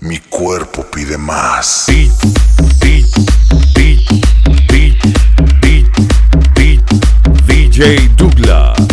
Mi cuerpo pide más. Beat, beat, beat, DJ Douglas.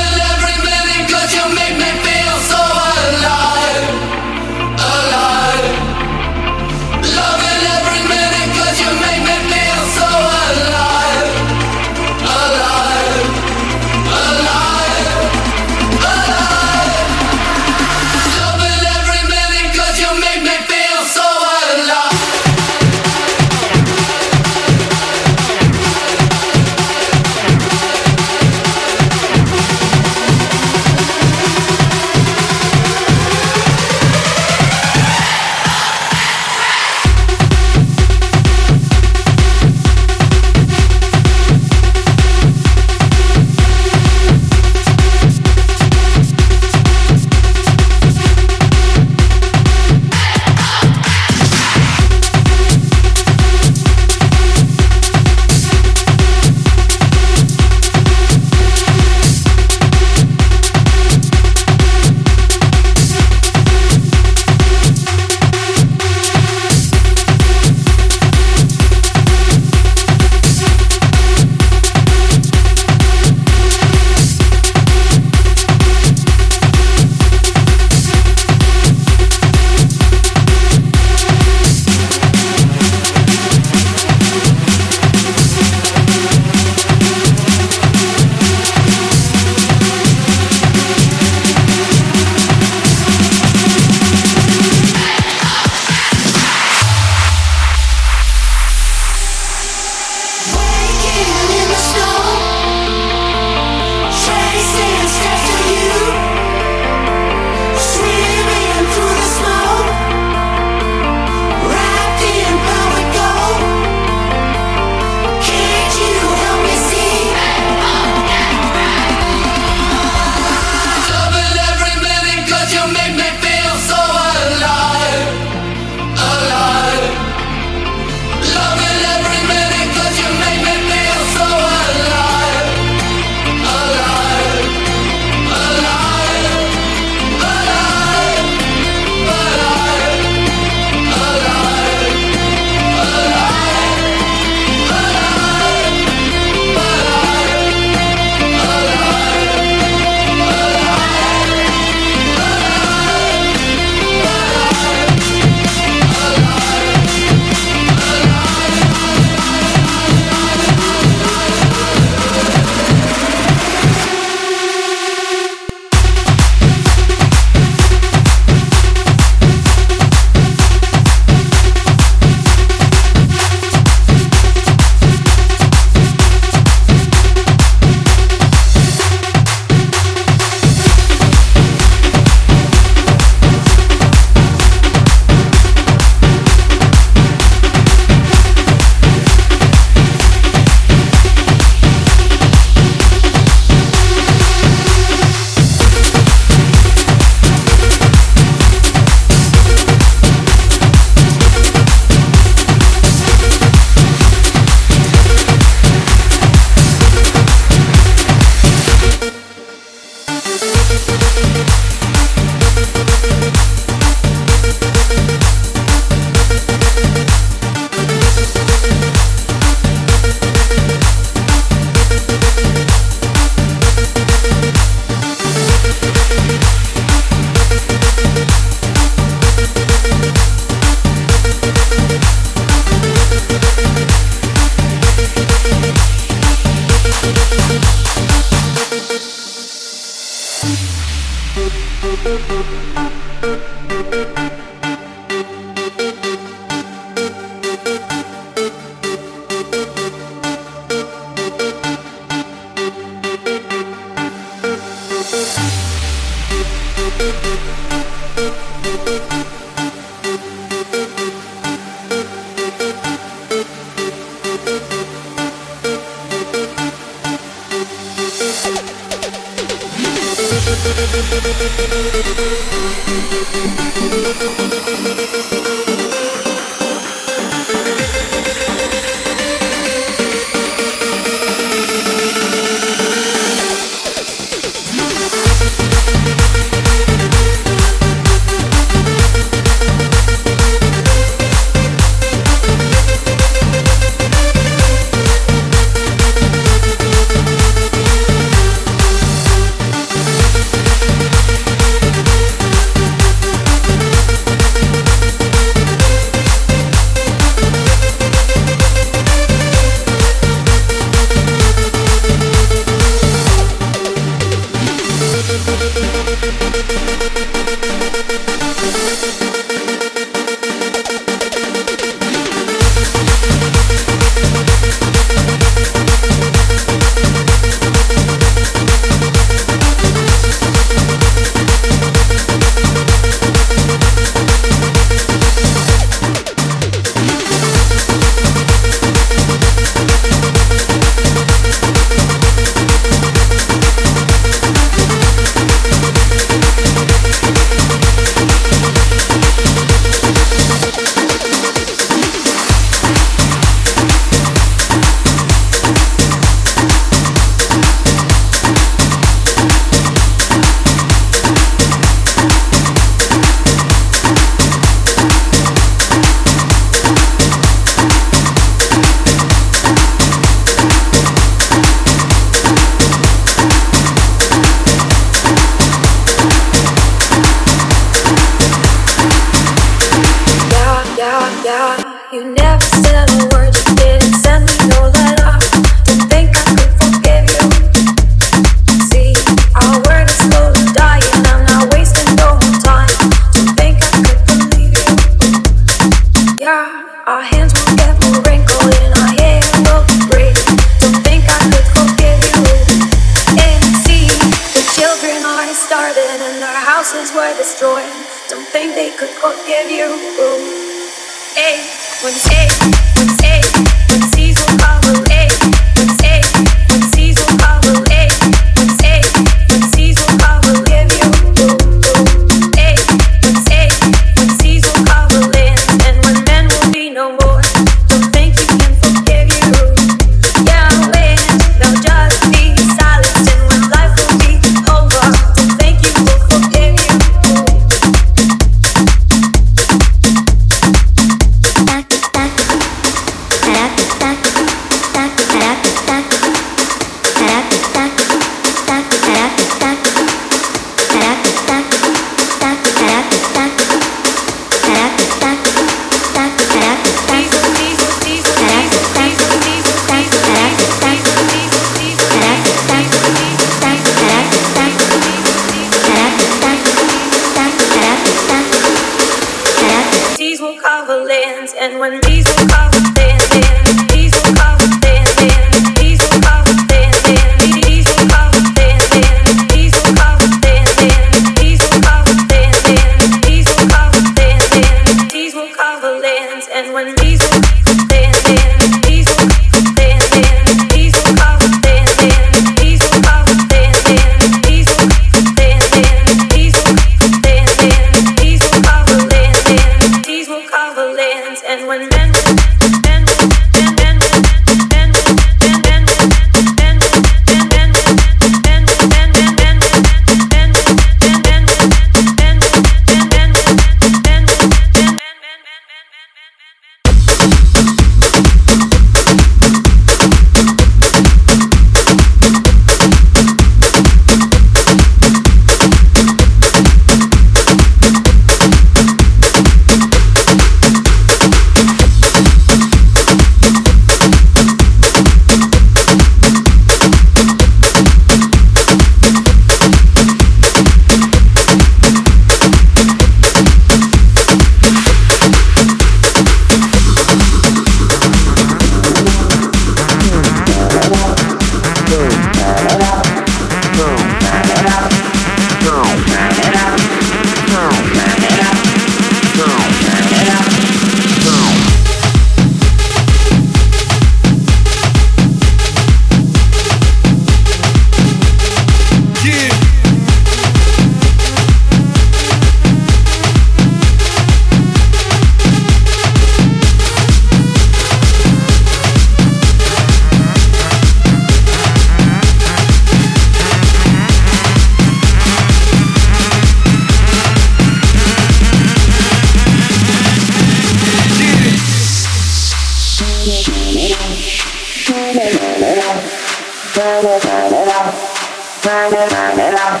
Turn it, turn it up.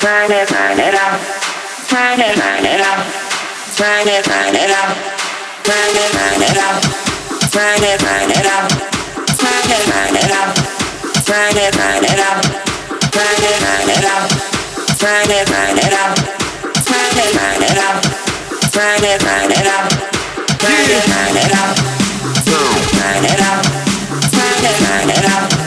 Turn it, turn it up. Turn it, turn it up. Turn it, turn it up. Turn it, turn it up. Turn it, turn it up. Turn it, turn it up. Turn it, turn it up. Turn it, turn it up. Turn it, turn it up. Turn it, turn it up. Turn it, turn it up. Turn it, turn it up. Turn it, turn it up. Turn it, turn it Can't